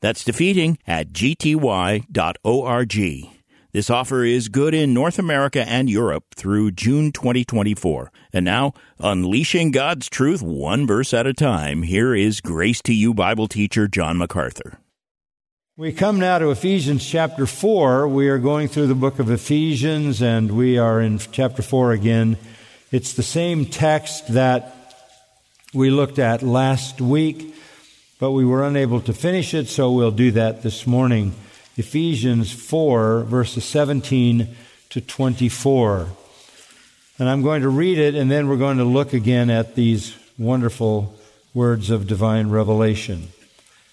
That's defeating at gty.org. This offer is good in North America and Europe through June 2024. And now, unleashing God's truth one verse at a time, here is Grace to You Bible teacher John MacArthur. We come now to Ephesians chapter 4. We are going through the book of Ephesians, and we are in chapter 4 again. It's the same text that we looked at last week but we were unable to finish it, so we'll do that this morning. Ephesians 4, verses 17 to 24. And I'm going to read it, and then we're going to look again at these wonderful words of divine revelation.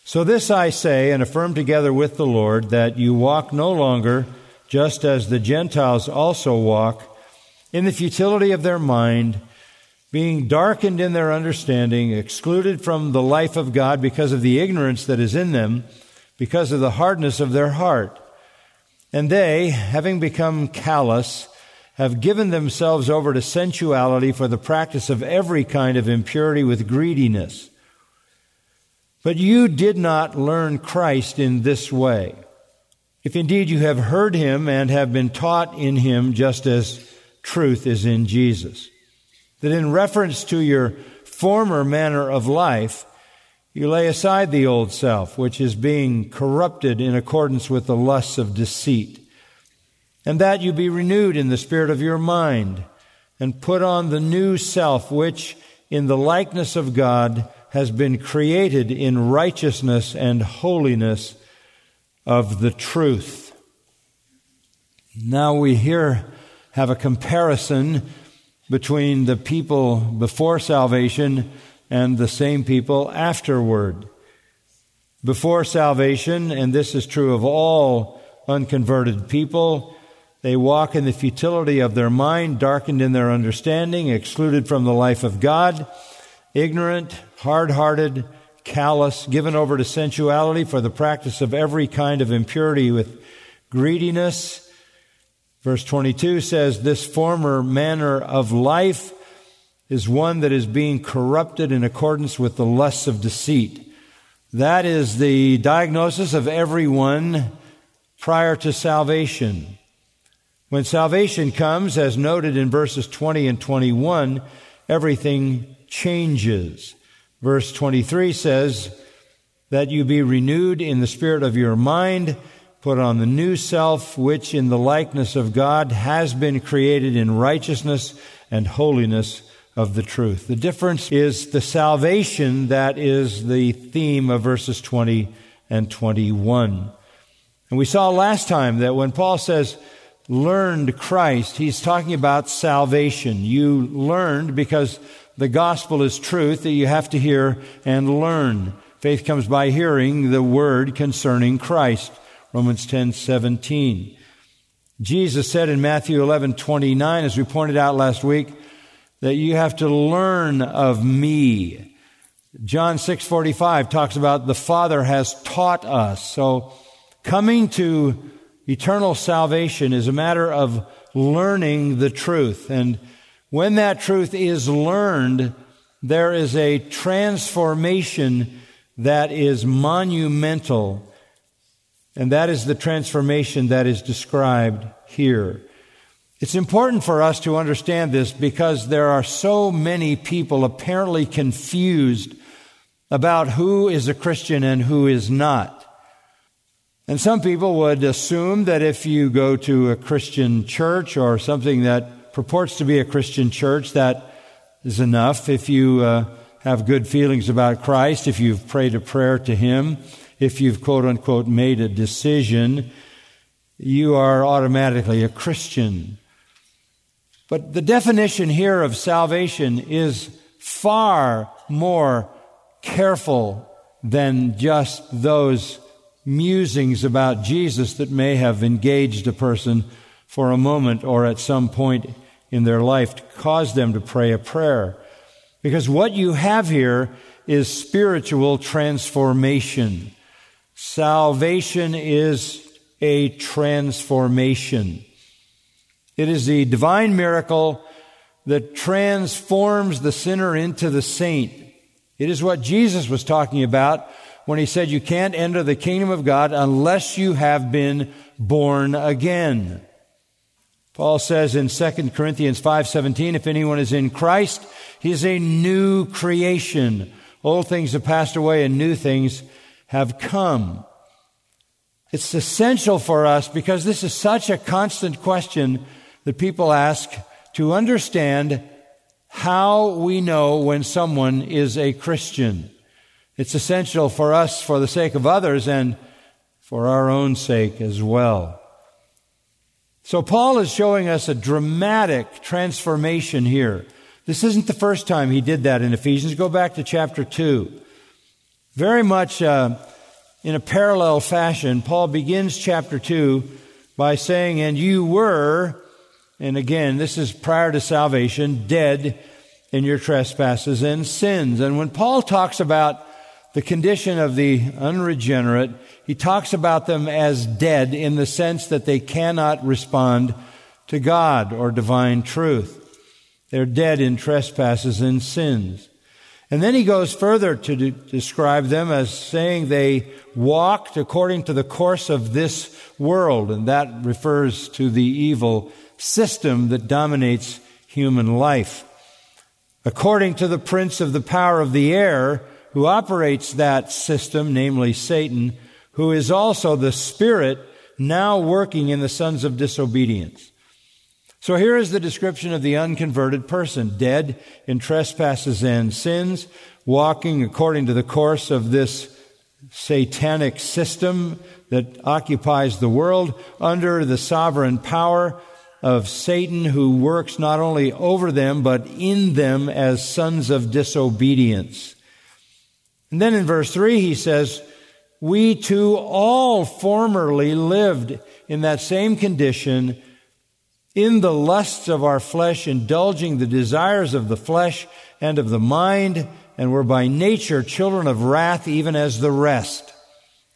So this I say, and affirm together with the Lord, that you walk no longer just as the Gentiles also walk, in the futility of their mind being darkened in their understanding, excluded from the life of God because of the ignorance that is in them, because of the hardness of their heart. And they, having become callous, have given themselves over to sensuality for the practice of every kind of impurity with greediness. But you did not learn Christ in this way. If indeed you have heard him and have been taught in him just as truth is in Jesus that in reference to your former manner of life, you lay aside the old self, which is being corrupted in accordance with the lusts of deceit, and that you be renewed in the spirit of your mind, and put on the new self, which in the likeness of God has been created in righteousness and holiness of the truth. Now we here have a comparison between the people before salvation and the same people afterward. Before salvation, and this is true of all unconverted people, they walk in the futility of their mind, darkened in their understanding, excluded from the life of God, ignorant, hard hearted, callous, given over to sensuality for the practice of every kind of impurity with greediness Verse 22 says, This former manner of life is one that is being corrupted in accordance with the lusts of deceit. That is the diagnosis of everyone prior to salvation. When salvation comes, as noted in verses 20 and 21, everything changes. Verse 23 says, that you be renewed in the spirit of your mind put on the new self, which in the likeness of God has been created in righteousness and holiness of the truth. The difference is the salvation that is the theme of verses 20 and 21. And we saw last time that when Paul says, learned Christ, he's talking about salvation. You learned because the gospel is truth that you have to hear and learn. Faith comes by hearing the word concerning Christ. Romans 10 17. Jesus said in Matthew 11 29, as we pointed out last week, that you have to learn of me. John 6 45 talks about the Father has taught us. So coming to eternal salvation is a matter of learning the truth. And when that truth is learned, there is a transformation that is monumental and that is the transformation that is described here. It's important for us to understand this because there are so many people apparently confused about who is a Christian and who is not. And some people would assume that if you go to a Christian church or something that purports to be a Christian church, that is enough. If you uh, have good feelings about Christ, if you've prayed a prayer to Him, if you've quote unquote made a decision, you are automatically a Christian. But the definition here of salvation is far more careful than just those musings about Jesus that may have engaged a person for a moment or at some point in their life to cause them to pray a prayer. Because what you have here is spiritual transformation. Salvation is a transformation. It is the divine miracle that transforms the sinner into the saint. It is what Jesus was talking about when he said you can't enter the kingdom of God unless you have been born again. Paul says in 2 Corinthians 5:17 if anyone is in Christ he is a new creation. Old things have passed away and new things have come. It's essential for us because this is such a constant question that people ask to understand how we know when someone is a Christian. It's essential for us for the sake of others and for our own sake as well. So Paul is showing us a dramatic transformation here. This isn't the first time he did that in Ephesians. Go back to chapter 2. Very much uh, in a parallel fashion, Paul begins chapter 2 by saying, And you were, and again, this is prior to salvation, dead in your trespasses and sins. And when Paul talks about the condition of the unregenerate, he talks about them as dead in the sense that they cannot respond to God or divine truth. They're dead in trespasses and sins. And then he goes further to de- describe them as saying they walked according to the course of this world, and that refers to the evil system that dominates human life. According to the prince of the power of the air, who operates that system, namely Satan, who is also the spirit now working in the sons of disobedience. So here is the description of the unconverted person, dead in trespasses and sins, walking according to the course of this satanic system that occupies the world under the sovereign power of Satan who works not only over them but in them as sons of disobedience. And then in verse 3 he says, we too all formerly lived in that same condition in the lusts of our flesh, indulging the desires of the flesh and of the mind, and were by nature children of wrath, even as the rest.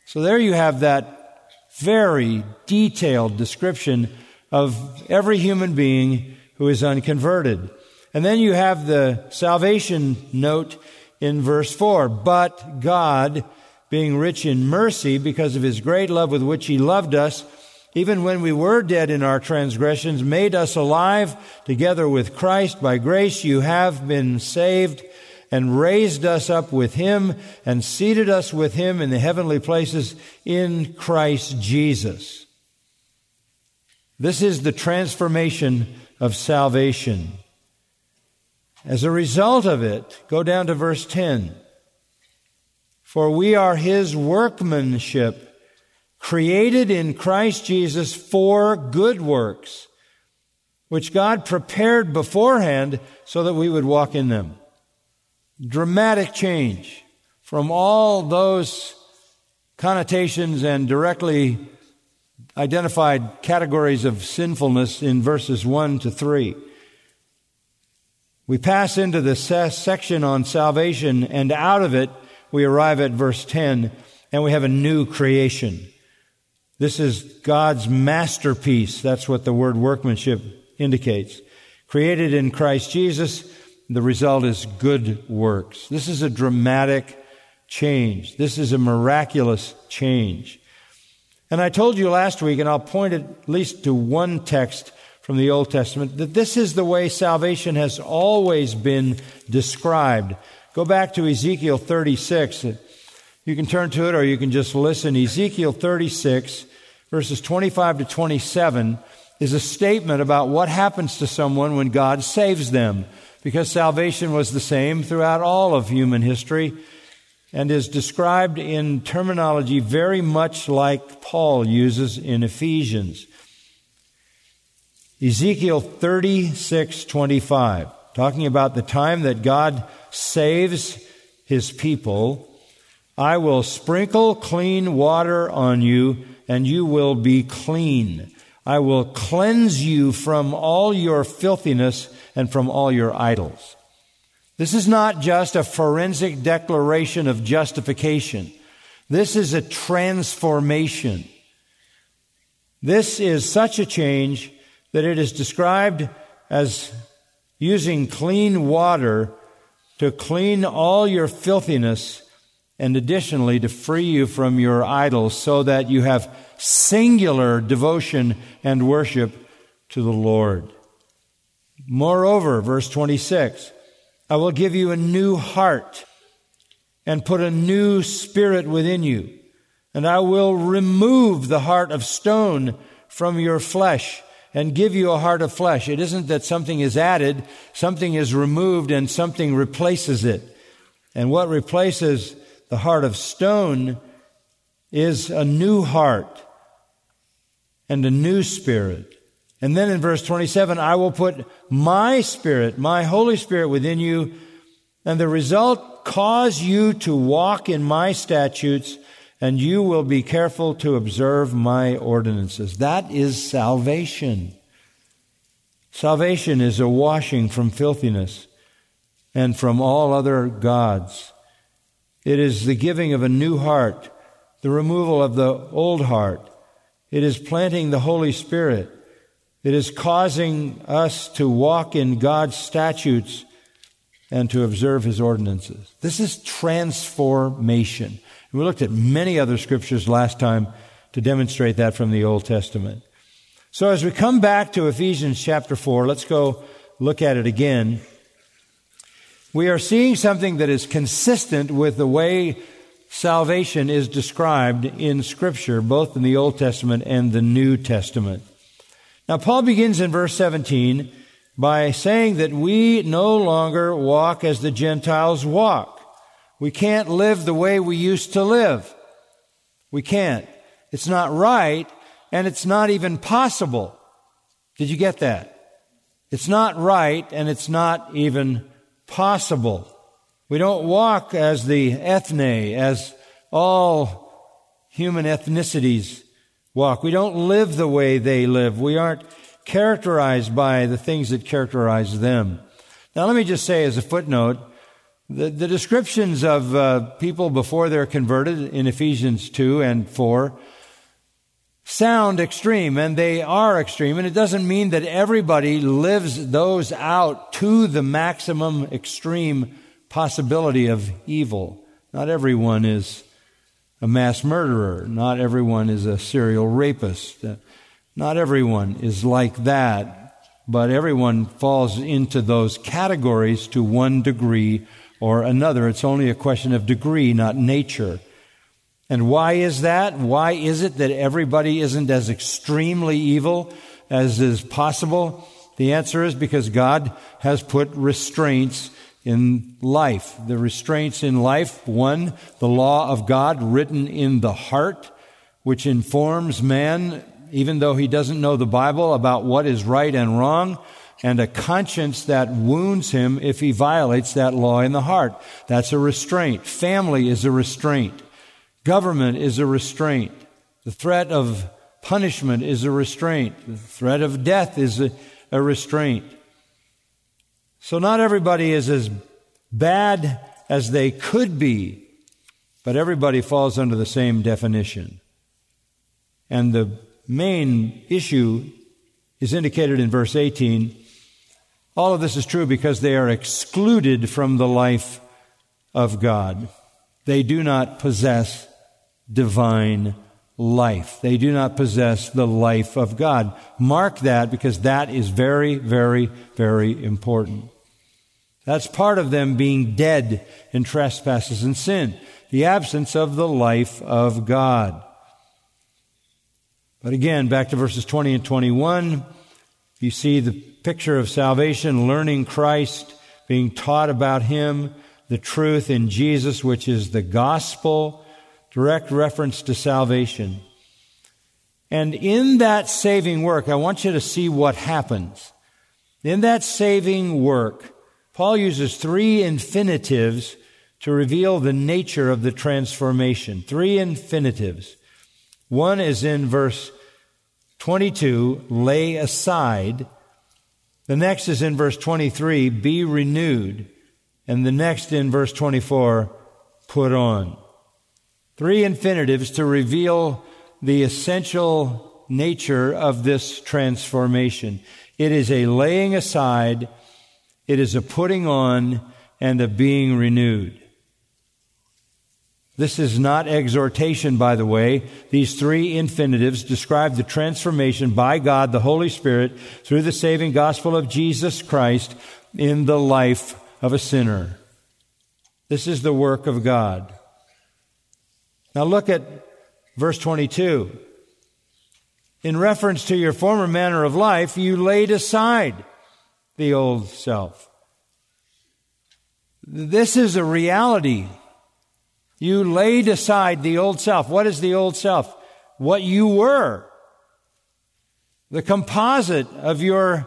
So there you have that very detailed description of every human being who is unconverted. And then you have the salvation note in verse 4. But God, being rich in mercy because of his great love with which he loved us, even when we were dead in our transgressions, made us alive together with Christ. By grace you have been saved and raised us up with him and seated us with him in the heavenly places in Christ Jesus. This is the transformation of salvation. As a result of it, go down to verse 10. For we are his workmanship created in Christ Jesus for good works, which God prepared beforehand so that we would walk in them. Dramatic change from all those connotations and directly identified categories of sinfulness in verses 1 to 3. We pass into the section on salvation, and out of it, we arrive at verse 10, and we have a new creation. This is God's masterpiece. That's what the word workmanship indicates. Created in Christ Jesus, the result is good works. This is a dramatic change. This is a miraculous change. And I told you last week, and I'll point at least to one text from the Old Testament, that this is the way salvation has always been described. Go back to Ezekiel 36. You can turn to it or you can just listen. Ezekiel 36 verses 25 to 27 is a statement about what happens to someone when God saves them, because salvation was the same throughout all of human history and is described in terminology very much like Paul uses in Ephesians. Ezekiel 36:25 talking about the time that God saves his people I will sprinkle clean water on you, and you will be clean. I will cleanse you from all your filthiness and from all your idols. This is not just a forensic declaration of justification. This is a transformation. This is such a change that it is described as using clean water to clean all your filthiness and additionally to free you from your idols so that you have singular devotion and worship to the Lord. Moreover, verse 26, I will give you a new heart and put a new spirit within you, and I will remove the heart of stone from your flesh and give you a heart of flesh. It isn't that something is added, something is removed and something replaces it. And what replaces the heart of stone is a new heart and a new spirit. And then in verse 27, I will put my spirit, my Holy Spirit within you, and the result cause you to walk in my statutes and you will be careful to observe my ordinances. That is salvation. Salvation is a washing from filthiness and from all other gods. It is the giving of a new heart, the removal of the old heart. It is planting the Holy Spirit. It is causing us to walk in God's statutes and to observe His ordinances. This is transformation. We looked at many other scriptures last time to demonstrate that from the Old Testament. So as we come back to Ephesians chapter 4, let's go look at it again. We are seeing something that is consistent with the way salvation is described in Scripture, both in the Old Testament and the New Testament. Now, Paul begins in verse 17 by saying that we no longer walk as the Gentiles walk. We can't live the way we used to live. We can't. It's not right, and it's not even possible. Did you get that? It's not right, and it's not even possible. We don't walk as the ethne, as all human ethnicities walk. We don't live the way they live. We aren't characterized by the things that characterize them. Now, let me just say as a footnote, the, the descriptions of uh, people before they're converted in Ephesians 2 and 4 sound extreme, and they are extreme, and it doesn't mean that everybody lives those out to the maximum extreme possibility of evil. Not everyone is a mass murderer. Not everyone is a serial rapist. Not everyone is like that, but everyone falls into those categories to one degree or another. It's only a question of degree, not nature. And why is that? Why is it that everybody isn't as extremely evil as is possible? The answer is because God has put restraints in life. The restraints in life, one, the law of God written in the heart, which informs man, even though he doesn't know the Bible, about what is right and wrong and a conscience that wounds him if he violates that law in the heart. That's a restraint. Family is a restraint. Government is a restraint. The threat of punishment is a restraint. The threat of death is a, a restraint. So not everybody is as bad as they could be, but everybody falls under the same definition. And the main issue is indicated in verse 18 all of this is true because they are excluded from the life of God. They do not possess divine life. They do not possess the life of God. Mark that because that is very, very, very important. That's part of them being dead in trespasses and sin. The absence of the life of God. But again, back to verses 20 and 21, you see the picture of salvation, learning Christ, being taught about Him, the truth in Jesus, which is the gospel, direct reference to salvation. And in that saving work, I want you to see what happens. In that saving work, Paul uses three infinitives to reveal the nature of the transformation. Three infinitives. One is in verse 22, lay aside. The next is in verse 23, be renewed. And the next in verse 24, put on. Three infinitives to reveal the essential nature of this transformation. It is a laying aside, it is a putting on, and a being renewed. This is not exhortation, by the way. These three infinitives describe the transformation by God, the Holy Spirit, through the saving gospel of Jesus Christ in the life of a sinner. This is the work of God. Now look at verse 22. In reference to your former manner of life, you laid aside the old self. This is a reality you laid aside the old self. What is the old self? What you were. The composite of your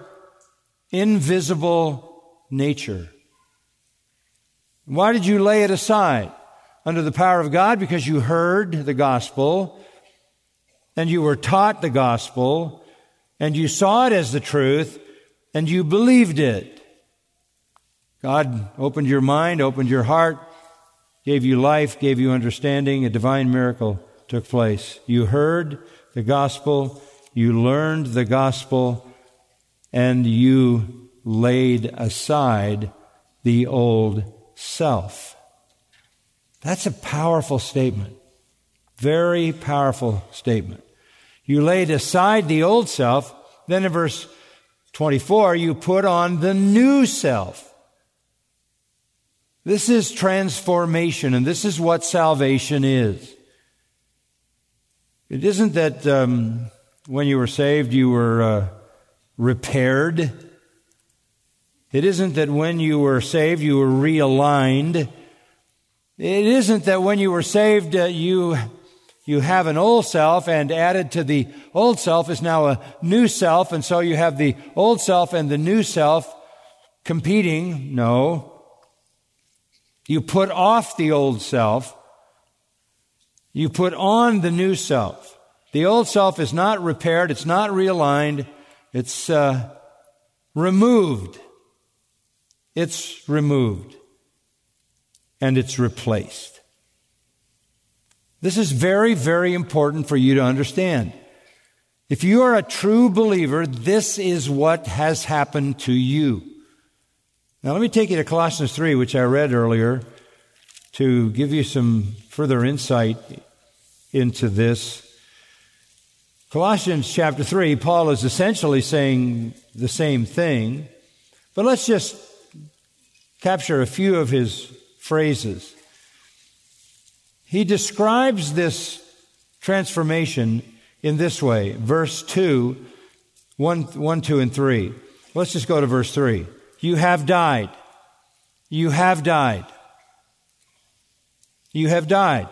invisible nature. Why did you lay it aside? Under the power of God because you heard the gospel and you were taught the gospel and you saw it as the truth and you believed it. God opened your mind, opened your heart, gave you life, gave you understanding, a divine miracle took place. You heard the gospel, you learned the gospel, and you laid aside the old self. That's a powerful statement. Very powerful statement. You laid aside the old self, then in verse 24, you put on the new self. This is transformation, and this is what salvation is. It isn't that um, when you were saved you were uh, repaired. It isn't that when you were saved you were realigned. It isn't that when you were saved uh, you you have an old self and added to the old self is now a new self and so you have the old self and the new self competing. No. You put off the old self. You put on the new self. The old self is not repaired. It's not realigned. It's uh, removed. It's removed. And it's replaced. This is very, very important for you to understand. If you are a true believer, this is what has happened to you. Now, let me take you to Colossians 3, which I read earlier, to give you some further insight into this. Colossians chapter 3, Paul is essentially saying the same thing, but let's just capture a few of his phrases. He describes this transformation in this way. Verse 2, 1, 1 2, and 3. Let's just go to verse 3. You have died. You have died. You have died.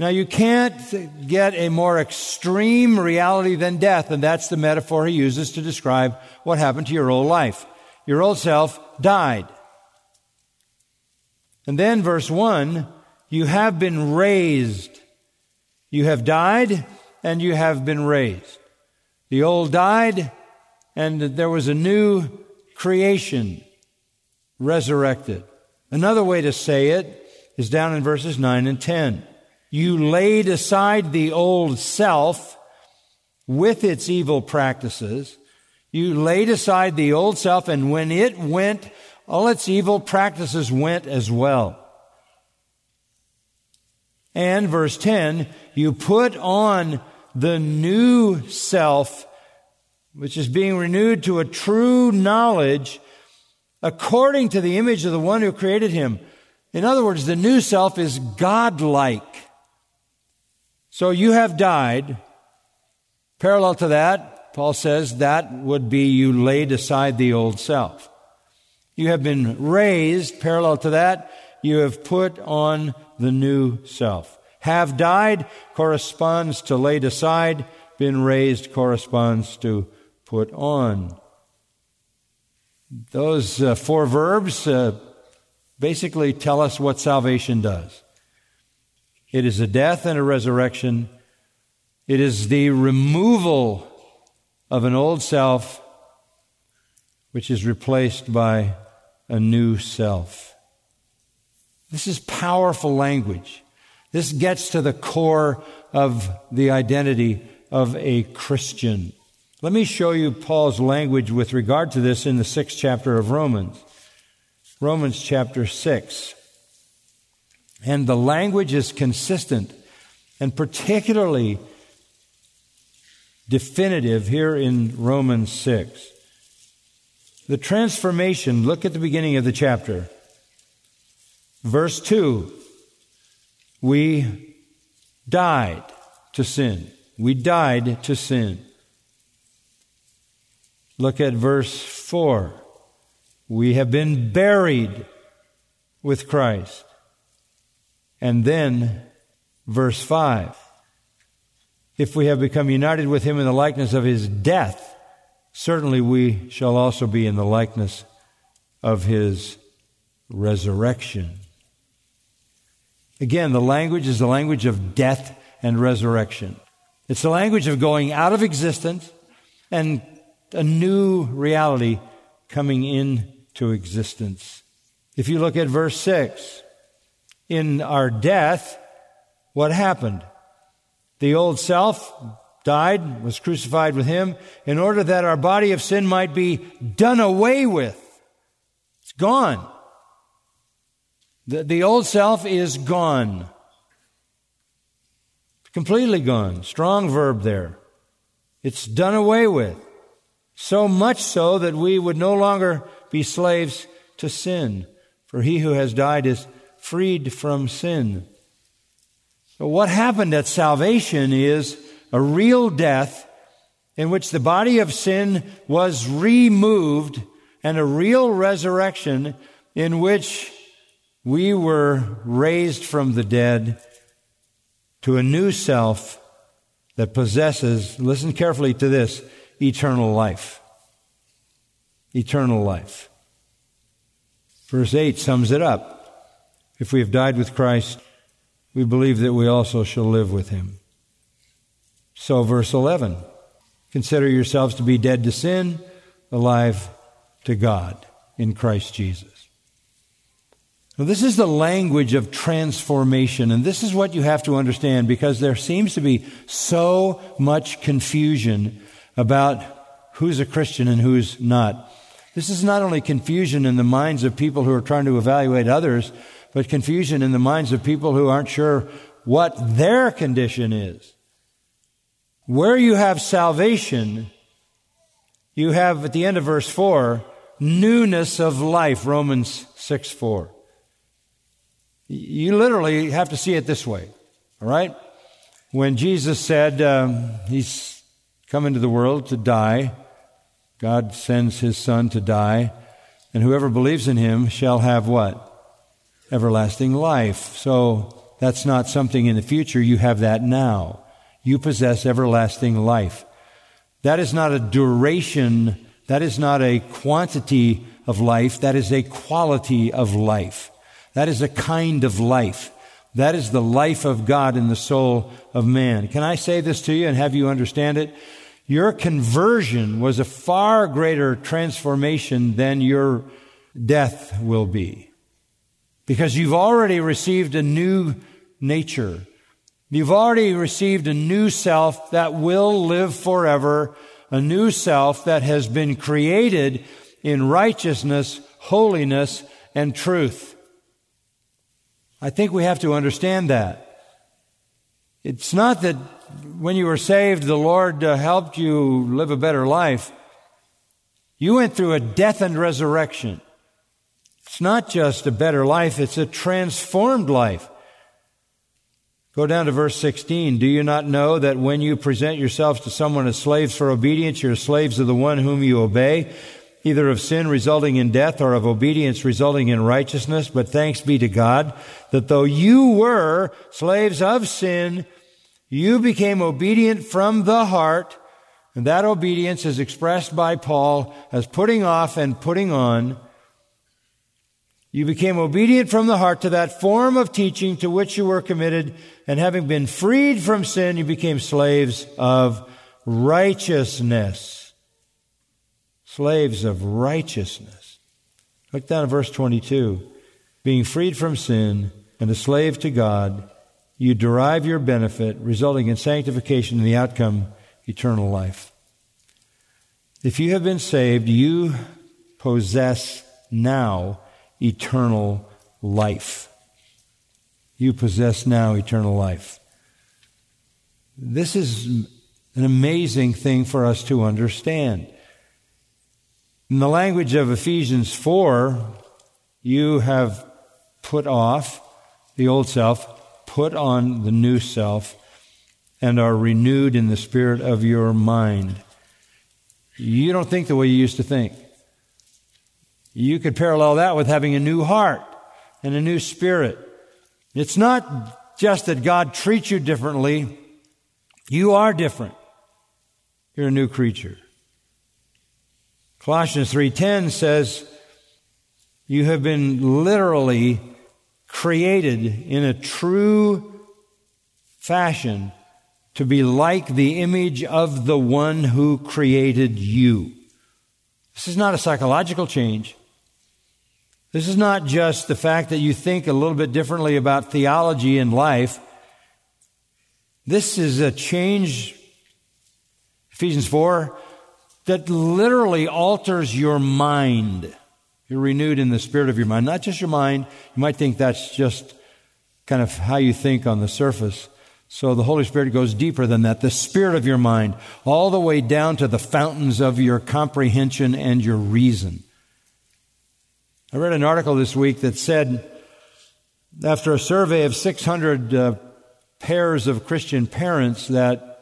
Now you can't get a more extreme reality than death, and that's the metaphor he uses to describe what happened to your old life. Your old self died. And then verse 1, you have been raised. You have died and you have been raised. The old died and there was a new creation resurrected. Another way to say it is down in verses 9 and 10. You laid aside the old self with its evil practices. You laid aside the old self, and when it went, all its evil practices went as well. And verse 10, you put on the new self which is being renewed to a true knowledge according to the image of the one who created him. In other words, the new self is godlike. So you have died. Parallel to that, Paul says that would be you laid aside the old self. You have been raised. Parallel to that, you have put on the new self. Have died corresponds to laid aside. Been raised corresponds to put on. Those uh, four verbs uh, basically tell us what salvation does. It is a death and a resurrection. It is the removal of an old self, which is replaced by a new self. This is powerful language. This gets to the core of the identity of a Christian. Let me show you Paul's language with regard to this in the sixth chapter of Romans. Romans chapter 6. And the language is consistent and particularly definitive here in Romans 6. The transformation, look at the beginning of the chapter. Verse 2 We died to sin. We died to sin. Look at verse 4. We have been buried with Christ. And then verse 5. If we have become united with him in the likeness of his death, certainly we shall also be in the likeness of his resurrection. Again, the language is the language of death and resurrection. It's the language of going out of existence and a new reality coming into existence. If you look at verse 6, in our death, what happened? The old self died, was crucified with him, in order that our body of sin might be done away with. It's gone. The, the old self is gone. Completely gone. Strong verb there. It's done away with. So much so that we would no longer be slaves to sin. For he who has died is freed from sin. So what happened at salvation is a real death in which the body of sin was removed and a real resurrection in which we were raised from the dead to a new self that possesses, listen carefully to this, eternal life. Eternal life. Verse 8 sums it up. If we have died with Christ, we believe that we also shall live with him. So, verse 11 consider yourselves to be dead to sin, alive to God in Christ Jesus. Now, this is the language of transformation, and this is what you have to understand because there seems to be so much confusion about who's a Christian and who's not. This is not only confusion in the minds of people who are trying to evaluate others, but confusion in the minds of people who aren't sure what their condition is. Where you have salvation, you have at the end of verse 4, newness of life, Romans 6 4. You literally have to see it this way, all right? When Jesus said um, he's come into the world to die, God sends his son to die, and whoever believes in him shall have what? everlasting life. So that's not something in the future. You have that now. You possess everlasting life. That is not a duration. That is not a quantity of life. That is a quality of life. That is a kind of life. That is the life of God in the soul of man. Can I say this to you and have you understand it? Your conversion was a far greater transformation than your death will be. Because you've already received a new nature. You've already received a new self that will live forever, a new self that has been created in righteousness, holiness, and truth. I think we have to understand that. It's not that when you were saved, the Lord uh, helped you live a better life. You went through a death and resurrection. It's not just a better life, it's a transformed life. Go down to verse 16. Do you not know that when you present yourselves to someone as slaves for obedience, you're slaves of the one whom you obey, either of sin resulting in death or of obedience resulting in righteousness? But thanks be to God that though you were slaves of sin, you became obedient from the heart, and that obedience is expressed by Paul as putting off and putting on You became obedient from the heart to that form of teaching to which you were committed, and having been freed from sin, you became slaves of righteousness. Slaves of righteousness. Look down at verse 22. Being freed from sin and a slave to God, you derive your benefit, resulting in sanctification and the outcome, eternal life. If you have been saved, you possess now eternal life. You possess now eternal life. This is an amazing thing for us to understand. In the language of Ephesians 4, you have put off the old self, put on the new self, and are renewed in the spirit of your mind. You don't think the way you used to think. You could parallel that with having a new heart and a new spirit. It's not just that God treats you differently. You are different. You're a new creature. Colossians 3:10 says you have been literally created in a true fashion to be like the image of the one who created you. This is not a psychological change. This is not just the fact that you think a little bit differently about theology and life. This is a change, Ephesians 4, that literally alters your mind. You're renewed in the spirit of your mind. Not just your mind. You might think that's just kind of how you think on the surface. So the Holy Spirit goes deeper than that. The spirit of your mind, all the way down to the fountains of your comprehension and your reason. I read an article this week that said after a survey of 600 uh, pairs of Christian parents that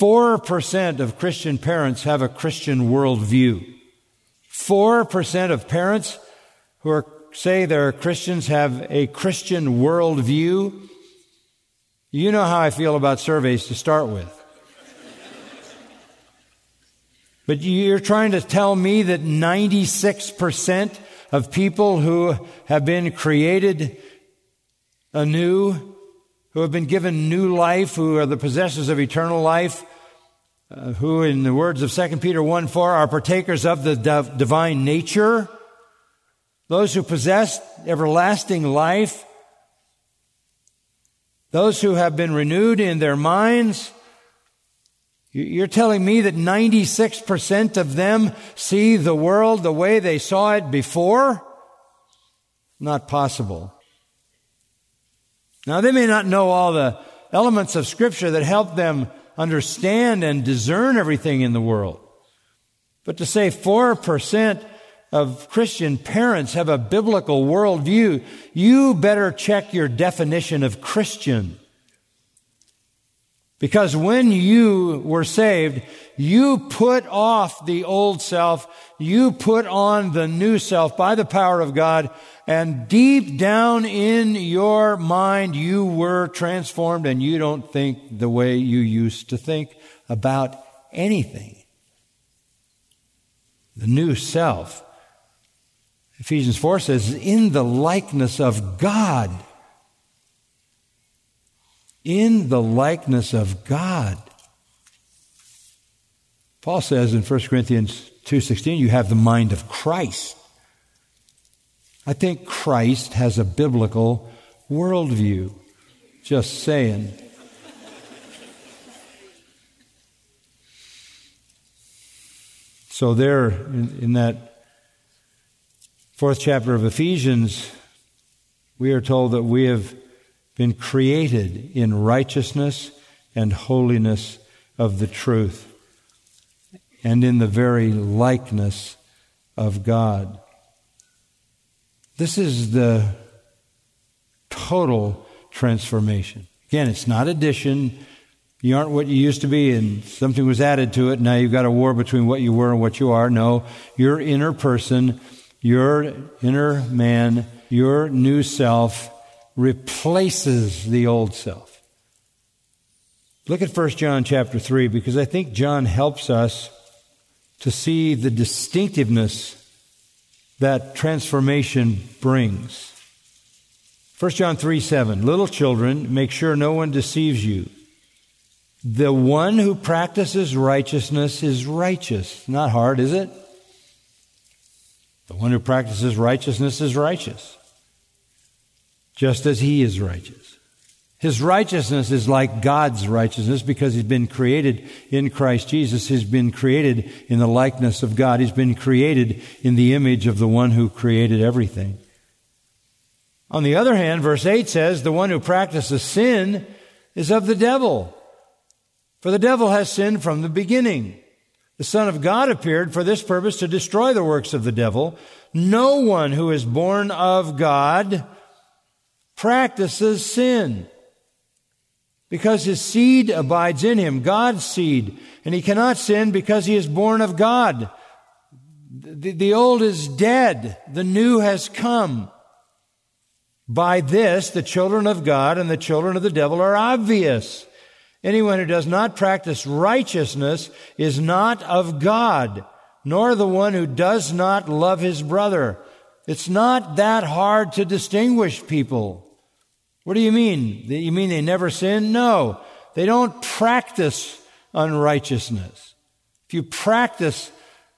4% of Christian parents have a Christian worldview. 4% of parents who are, say they're Christians have a Christian worldview. You know how I feel about surveys to start with. But you're trying to tell me that 96% of people who have been created anew, who have been given new life, who are the possessors of eternal life, uh, who, in the words of 2 Peter 1 4, are partakers of the div- divine nature, those who possess everlasting life, those who have been renewed in their minds, you're telling me that 96% of them see the world the way they saw it before? Not possible. Now, they may not know all the elements of Scripture that help them understand and discern everything in the world. But to say 4% of Christian parents have a biblical worldview, you better check your definition of Christian. Because when you were saved, you put off the old self, you put on the new self by the power of God, and deep down in your mind, you were transformed and you don't think the way you used to think about anything. The new self, Ephesians 4 says, in the likeness of God in the likeness of God. Paul says in 1 Corinthians 2:16 you have the mind of Christ. I think Christ has a biblical worldview. Just saying. So there in, in that fourth chapter of Ephesians we are told that we have been created in righteousness and holiness of the truth and in the very likeness of God. This is the total transformation. Again, it's not addition. You aren't what you used to be and something was added to it. Now you've got a war between what you were and what you are. No, your inner person, your inner man, your new self replaces the old self. Look at 1 John chapter 3 because I think John helps us to see the distinctiveness that transformation brings. 1 John 3 7. Little children, make sure no one deceives you. The one who practices righteousness is righteous. Not hard, is it? The one who practices righteousness is righteous, just as he is righteous. His righteousness is like God's righteousness because he's been created in Christ Jesus. He's been created in the likeness of God. He's been created in the image of the one who created everything. On the other hand, verse 8 says, the one who practices sin is of the devil. For the devil has sinned from the beginning. The Son of God appeared for this purpose to destroy the works of the devil. No one who is born of God practices sin because his seed abides in him, God's seed, and he cannot sin because he is born of God. The, the, old is dead, the new has come. By this, the children of God and the children of the devil are obvious. Anyone who does not practice righteousness is not of God, nor the one who does not love his brother. It's not that hard to distinguish people. What do you mean? You mean they never sin? No. They don't practice unrighteousness. If you practice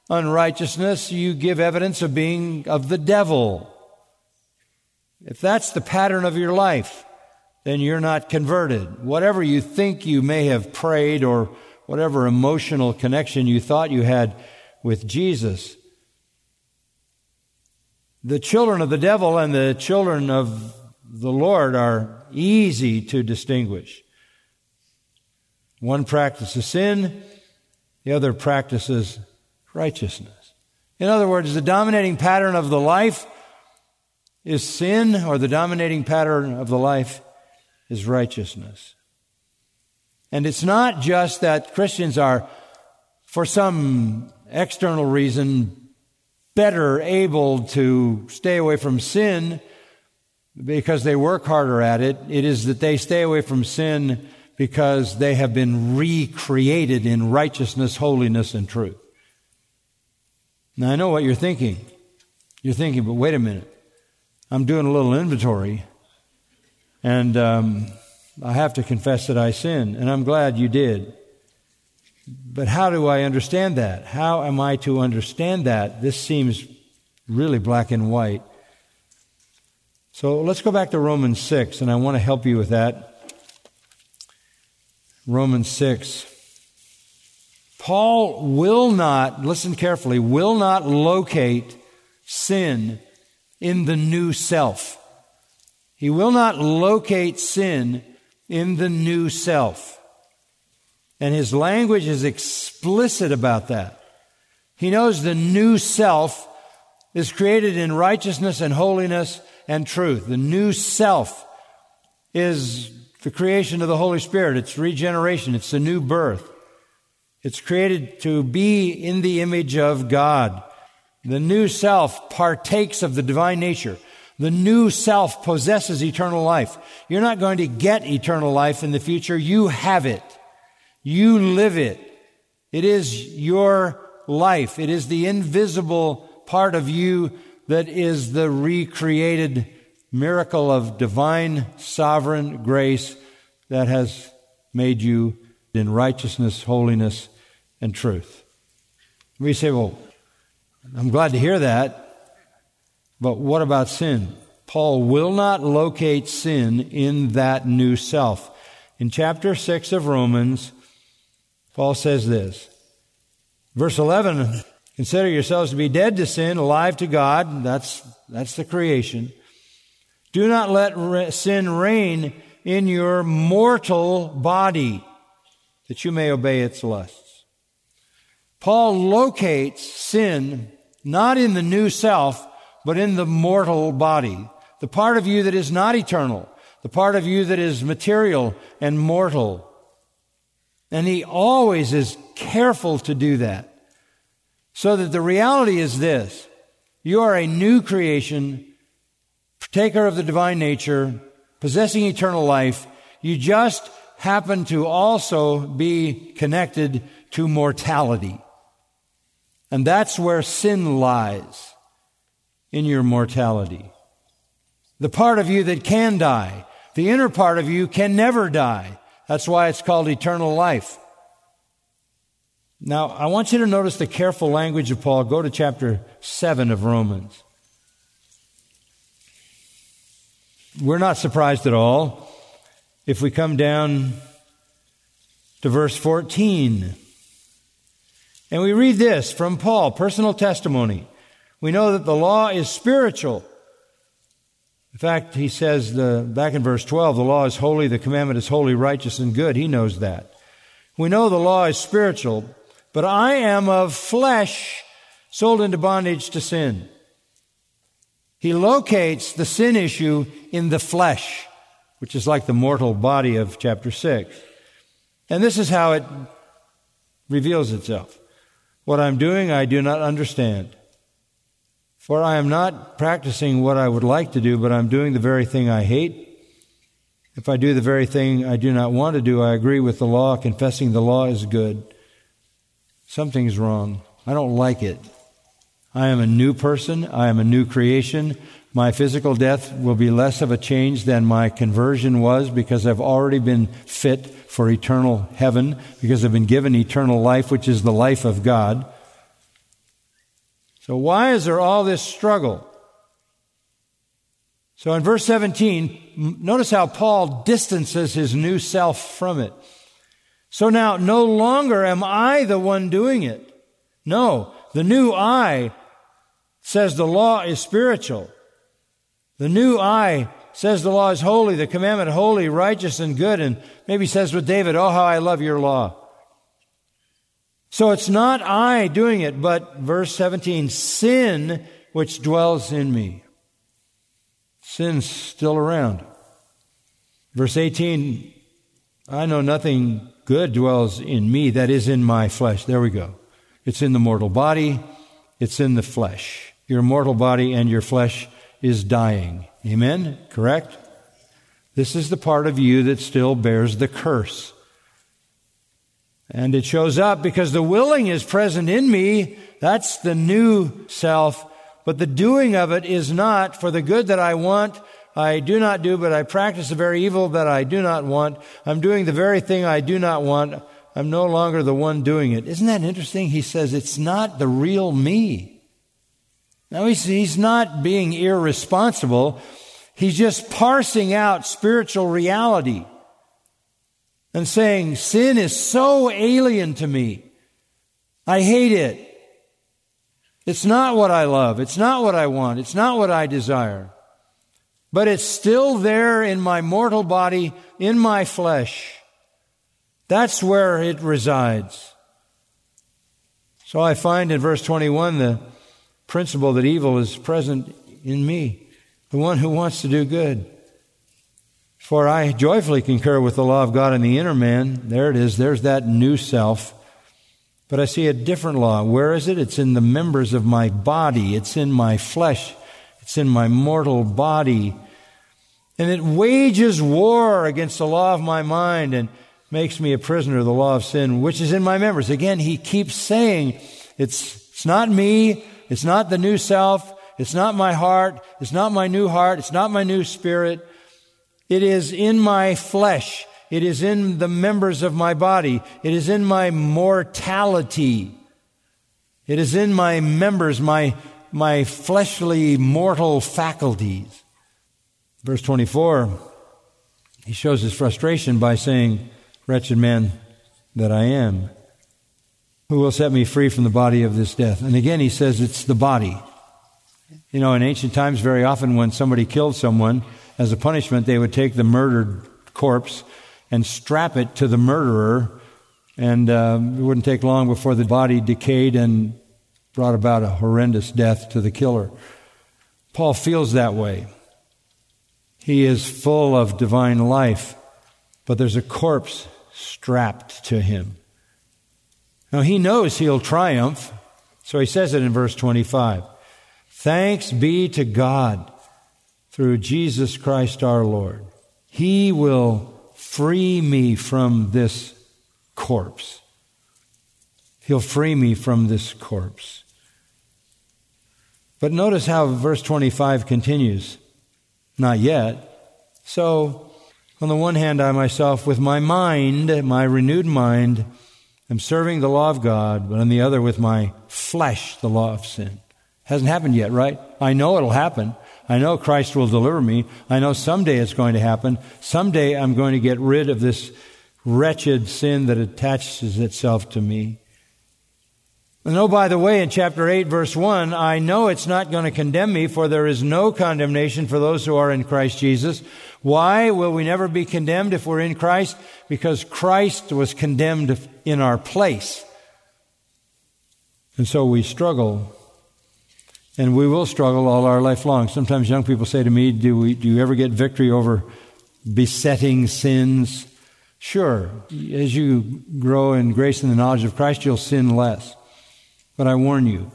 unrighteousness, you give evidence of being of the devil. If that's the pattern of your life, then you're not converted. Whatever you think you may have prayed or whatever emotional connection you thought you had with Jesus, the children of the devil and the children of the Lord are easy to distinguish. One practices sin, the other practices righteousness. In other words, the dominating pattern of the life is sin, or the dominating pattern of the life is righteousness. And it's not just that Christians are, for some external reason, better able to stay away from sin because they work harder at it. It is that they stay away from sin because they have been recreated in righteousness, holiness, and truth. Now, I know what you're thinking. You're thinking, but wait a minute. I'm doing a little inventory, and um, I have to confess that I sinned, and I'm glad you did. But how do I understand that? How am I to understand that? This seems really black and white. So let's go back to Romans 6, and I want to help you with that. Romans 6. Paul will not, listen carefully, will not locate sin in the new self. He will not locate sin in the new self. And his language is explicit about that. He knows the new self is created in righteousness and holiness and truth. The new self is the creation of the Holy Spirit. It's regeneration. It's the new birth. It's created to be in the image of God. The new self partakes of the divine nature. The new self possesses eternal life. You're not going to get eternal life in the future. You have it. You live it. It is your life. It is the invisible part of you that is the recreated miracle of divine sovereign grace that has made you in righteousness, holiness, and truth. We say, well, I'm glad to hear that, but what about sin? Paul will not locate sin in that new self. In chapter 6 of Romans, Paul says this. Verse 11 Consider yourselves to be dead to sin, alive to God. That's, that's the creation. Do not let sin reign in your mortal body that you may obey its lusts. Paul locates sin not in the new self, but in the mortal body. The part of you that is not eternal. The part of you that is material and mortal. And he always is careful to do that. So that the reality is this you are a new creation, partaker of the divine nature, possessing eternal life. You just happen to also be connected to mortality. And that's where sin lies. in your mortality. The part of you that can die, the inner part of you can never die. That's why it's called eternal life. Now, I want you to notice the careful language of Paul. Go to chapter 7 of Romans. We're not surprised at all if we come down to verse 14. And we read this from Paul, personal testimony. We know that the law is spiritual. In fact, he says the, back in verse 12, the law is holy, the commandment is holy, righteous, and good. He knows that. We know the law is spiritual, but I am of flesh sold into bondage to sin. He locates the sin issue in the flesh, which is like the mortal body of chapter 6. And this is how it reveals itself. What I'm doing, I do not understand. For I am not practicing what I would like to do, but I'm doing the very thing I hate. If I do the very thing I do not want to do, I agree with the law, confessing the law is good. Something's wrong. I don't like it. I am a new person. I am a new creation. My physical death will be less of a change than my conversion was because I've already been fit for eternal heaven, because I've been given eternal life, which is the life of God. So, why is there all this struggle? So, in verse 17, notice how Paul distances his new self from it. So now, no longer am I the one doing it. No, the new I says the law is spiritual. The new I says the law is holy, the commandment holy, righteous, and good, and maybe says with David, Oh, how I love your law. So it's not I doing it, but verse 17, sin which dwells in me. Sin's still around. Verse 18, I know nothing good dwells in me, that is in my flesh. There we go. It's in the mortal body, it's in the flesh. Your mortal body and your flesh is dying. Amen? Correct? This is the part of you that still bears the curse. And it shows up because the willing is present in me. That's the new self. But the doing of it is not for the good that I want. I do not do, but I practice the very evil that I do not want. I'm doing the very thing I do not want. I'm no longer the one doing it. Isn't that interesting? He says it's not the real me. Now he's, he's not being irresponsible. He's just parsing out spiritual reality and saying, sin is so alien to me. I hate it. It's not what I love. It's not what I want. It's not what I desire. But it's still there in my mortal body, in my flesh. That's where it resides. So I find in verse 21 the principle that evil is present in me, the one who wants to do good. For I joyfully concur with the law of God in the inner man. There it is. There's that new self. But I see a different law. Where is it? It's in the members of my body. It's in my flesh. It's in my mortal body. And it wages war against the law of my mind and makes me a prisoner of the law of sin, which is in my members. Again, he keeps saying, it's, it's not me. It's not the new self. It's not my heart. It's not my new heart. It's not my new spirit. It is in my flesh. It is in the members of my body. It is in my mortality. It is in my members, my, my fleshly mortal faculties. Verse 24, he shows his frustration by saying, Wretched man that I am, who will set me free from the body of this death? And again, he says it's the body. You know, in ancient times, very often when somebody killed someone, as a punishment, they would take the murdered corpse and strap it to the murderer, and uh, it wouldn't take long before the body decayed and brought about a horrendous death to the killer. Paul feels that way. He is full of divine life, but there's a corpse strapped to him. Now he knows he'll triumph, so he says it in verse 25. Thanks be to God through Jesus Christ our Lord. He will free me from this corpse. He'll free me from this corpse. But notice how verse 25 continues. Not yet. So, on the one hand, I myself, with my mind, my renewed mind, am serving the law of God, but on the other, with my flesh, the law of sin. Hasn't happened yet, right? I know it'll happen. I know Christ will deliver me. I know someday it's going to happen. Someday I'm going to get rid of this wretched sin that attaches itself to me. And oh, by the way, in chapter 8, verse 1, I know it's not going to condemn me, for there is no condemnation for those who are in Christ Jesus. Why will we never be condemned if we're in Christ? Because Christ was condemned in our place. And so we struggle. And we will struggle all our life long. Sometimes young people say to me, do, we, do you ever get victory over besetting sins? Sure. As you grow in grace and the knowledge of Christ, you'll sin less. But I warn you,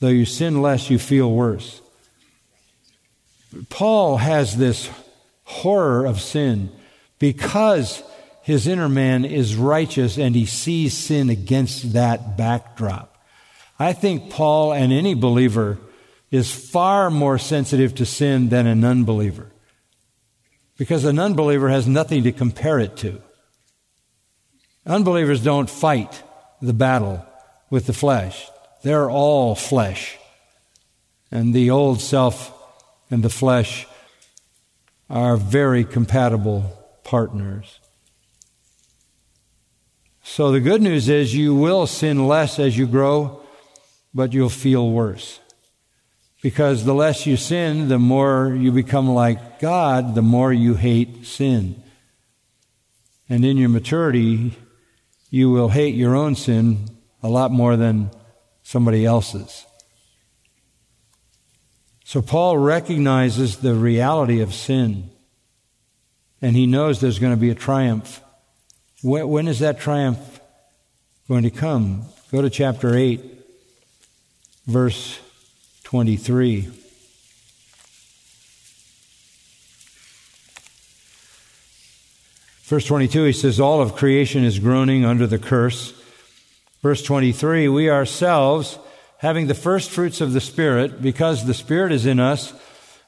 though you sin less, you feel worse. Paul has this horror of sin because his inner man is righteous and he sees sin against that backdrop. I think Paul and any believer is far more sensitive to sin than an unbeliever because an unbeliever has nothing to compare it to. Unbelievers don't fight the battle with the flesh. They're all flesh. And the old self and the flesh are very compatible partners. So the good news is you will sin less as you grow, but you'll feel worse. Because the less you sin, the more you become like God, the more you hate sin. And in your maturity, you will hate your own sin a lot more than somebody else's. So Paul recognizes the reality of sin, and he knows there's going to be a triumph. When is that triumph going to come? Go to chapter 8, verse 23. Verse 22, he says, All of creation is groaning under the curse. Verse 23, we ourselves, having the first fruits of the Spirit, because the Spirit is in us,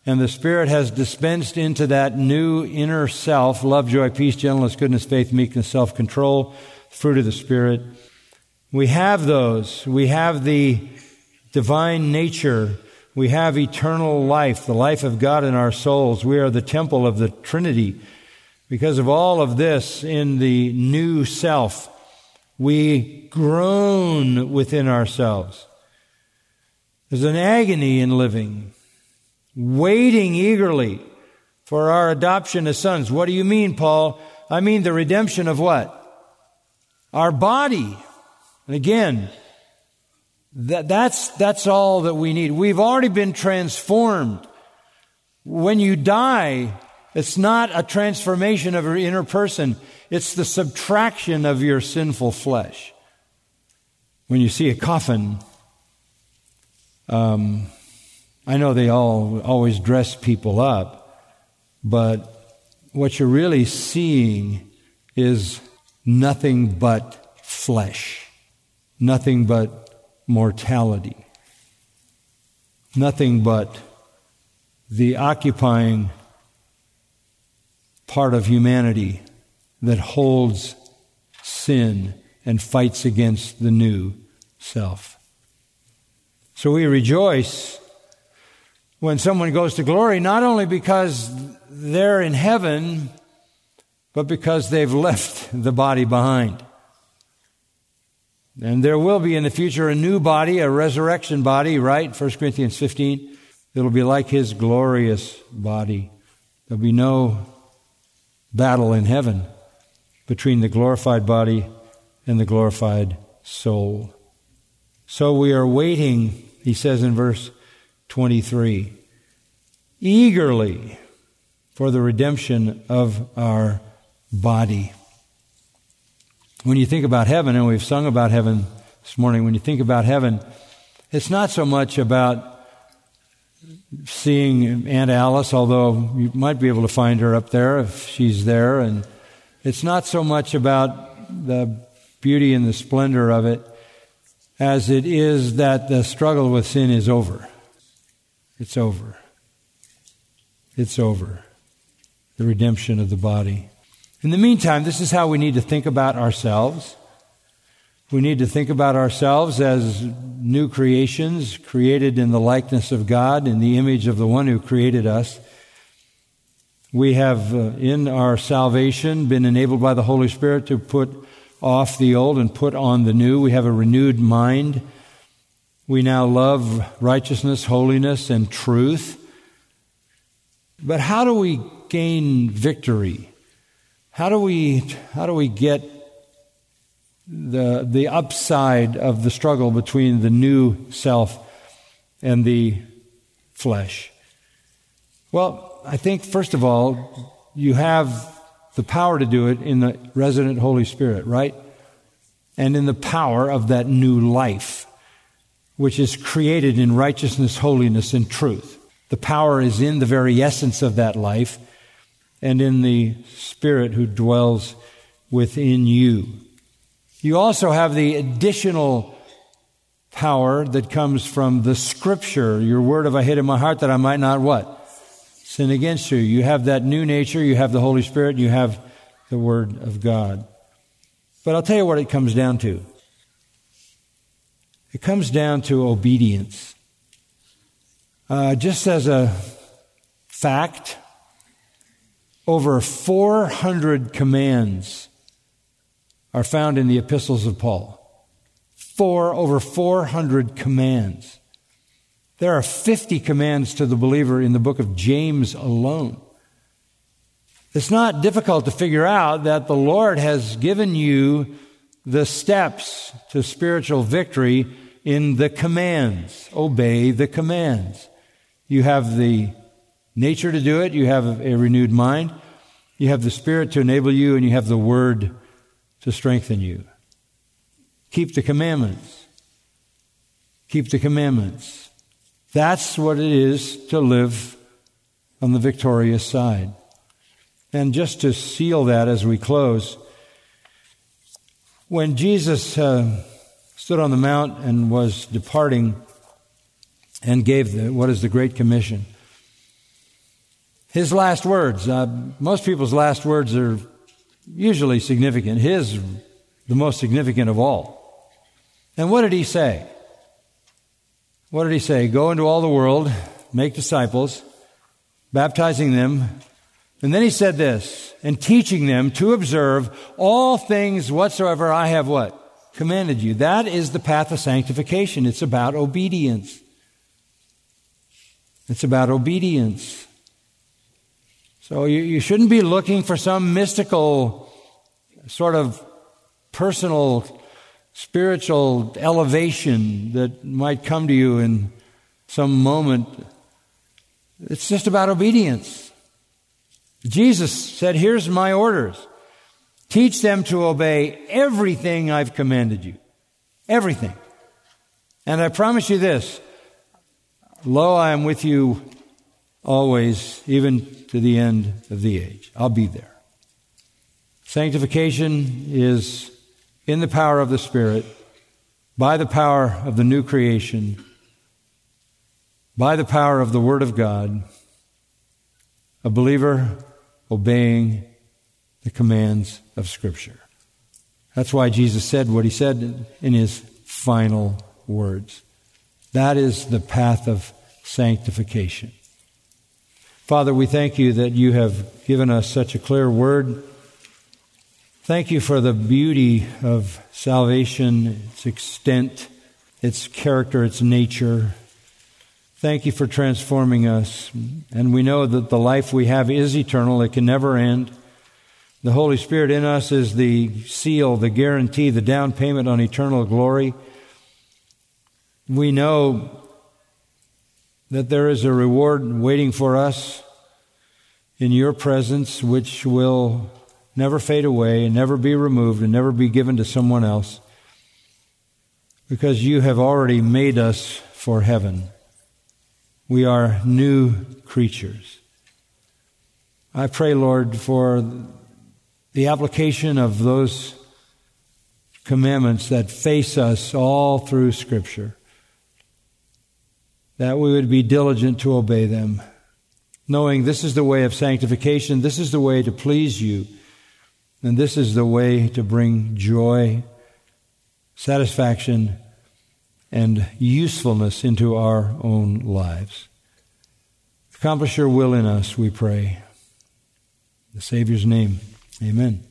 and the Spirit has dispensed into that new inner self, love, joy, peace, gentleness, goodness, faith, meekness, self-control, fruit of the Spirit. We have those. We have the divine nature. We have eternal life, the life of God in our souls. We are the temple of the Trinity. Because of all of this in the new self, we groan within ourselves. There's an agony in living, waiting eagerly for our adoption as sons. What do you mean, Paul? I mean the redemption of what? Our body. And again, that, that's, that's all that we need. We've already been transformed. When you die, it's not a transformation of your inner person. It's the subtraction of your sinful flesh. When you see a coffin, um, I know they all always dress people up, but what you're really seeing is nothing but flesh, nothing but mortality, nothing but the occupying part of humanity that holds sin and fights against the new self. So we rejoice when someone goes to glory, not only because they're in heaven, but because they've left the body behind. And there will be in the future a new body, a resurrection body, right? 1 Corinthians 15. It'll be like his glorious body. There'll be no battle in heaven between the glorified body and the glorified soul. So we are waiting, he says in verse 23, eagerly for the redemption of our body. When you think about heaven, and we've sung about heaven this morning, when you think about heaven, it's not so much about seeing Aunt Alice, although you might be able to find her up there if she's there. And it's not so much about the beauty and the splendor of it as it is that the struggle with sin is over. It's over. It's over. The redemption of the body. In the meantime, this is how we need to think about ourselves. We need to think about ourselves as new creations created in the likeness of God, in the image of the one who created us. We have, uh, in our salvation, been enabled by the Holy Spirit to put off the old and put on the new. We have a renewed mind. We now love righteousness, holiness, and truth. But how do we gain victory? How do we, how do we get the, the upside of the struggle between the new self and the flesh? Well, I think, first of all, you have the power to do it in the resident Holy Spirit, right? And in the power of that new life, which is created in righteousness, holiness, and truth. The power is in the very essence of that life and in the Spirit who dwells within you. You also have the additional power that comes from the scripture. Your word have I hid in my heart that I might not what? Sin against you. You have that new nature, you have the Holy Spirit, you have the word of God. But I'll tell you what it comes down to. It comes down to obedience. Uh, just as a fact, over 400 commands are found in the epistles of Paul. Four, over 400 commands. There are 50 commands to the believer in the book of James alone. It's not difficult to figure out that the Lord has given you the steps to spiritual victory in the commands. Obey the commands. You have the nature to do it, you have a renewed mind, you have the Spirit to enable you, and you have the Word to strengthen you. Keep the commandments. Keep the commandments. That's what it is to live on the victorious side. And just to seal that as we close, when Jesus uh, stood on the mount and was departing and gave the, what is the Great Commission, his last words, uh, most people's last words are usually significant. His, the most significant of all. And what did he say? What did he say? Go into all the world, make disciples, baptizing them. And then he said this, and teaching them to observe all things whatsoever I have what? Commanded you. That is the path of sanctification. It's about obedience. It's about obedience. So you, you shouldn't be looking for some mystical sort of personal spiritual elevation that might come to you in some moment. It's just about obedience. Jesus said, Here's my orders. Teach them to obey everything I've commanded you. Everything. And I promise you this Lo, I am with you always, even to the end of the age. I'll be there. Sanctification is in the power of the Spirit, by the power of the new creation, by the power of the Word of God, a believer obeying the commands of Scripture. That's why Jesus said what he said in his final words. That is the path of sanctification. Father, we thank you that you have given us such a clear word. Thank you for the beauty of salvation, its extent, its character, its nature. Thank you for transforming us. And we know that the life we have is eternal, it can never end. The Holy Spirit in us is the seal, the guarantee, the down payment on eternal glory. We know that there is a reward waiting for us in your presence, which will never fade away and never be removed and never be given to someone else, because you have already made us for heaven. We are new creatures. I pray, Lord, for the application of those commandments that face us all through Scripture that we would be diligent to obey them, knowing this is the way of sanctification, this is the way to please you, and this is the way to bring joy, satisfaction, and usefulness into our own lives. Accomplish your will in us, we pray. In the Savior's name, amen.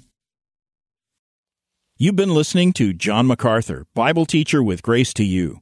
You've been listening to John MacArthur, Bible teacher with Grace to You.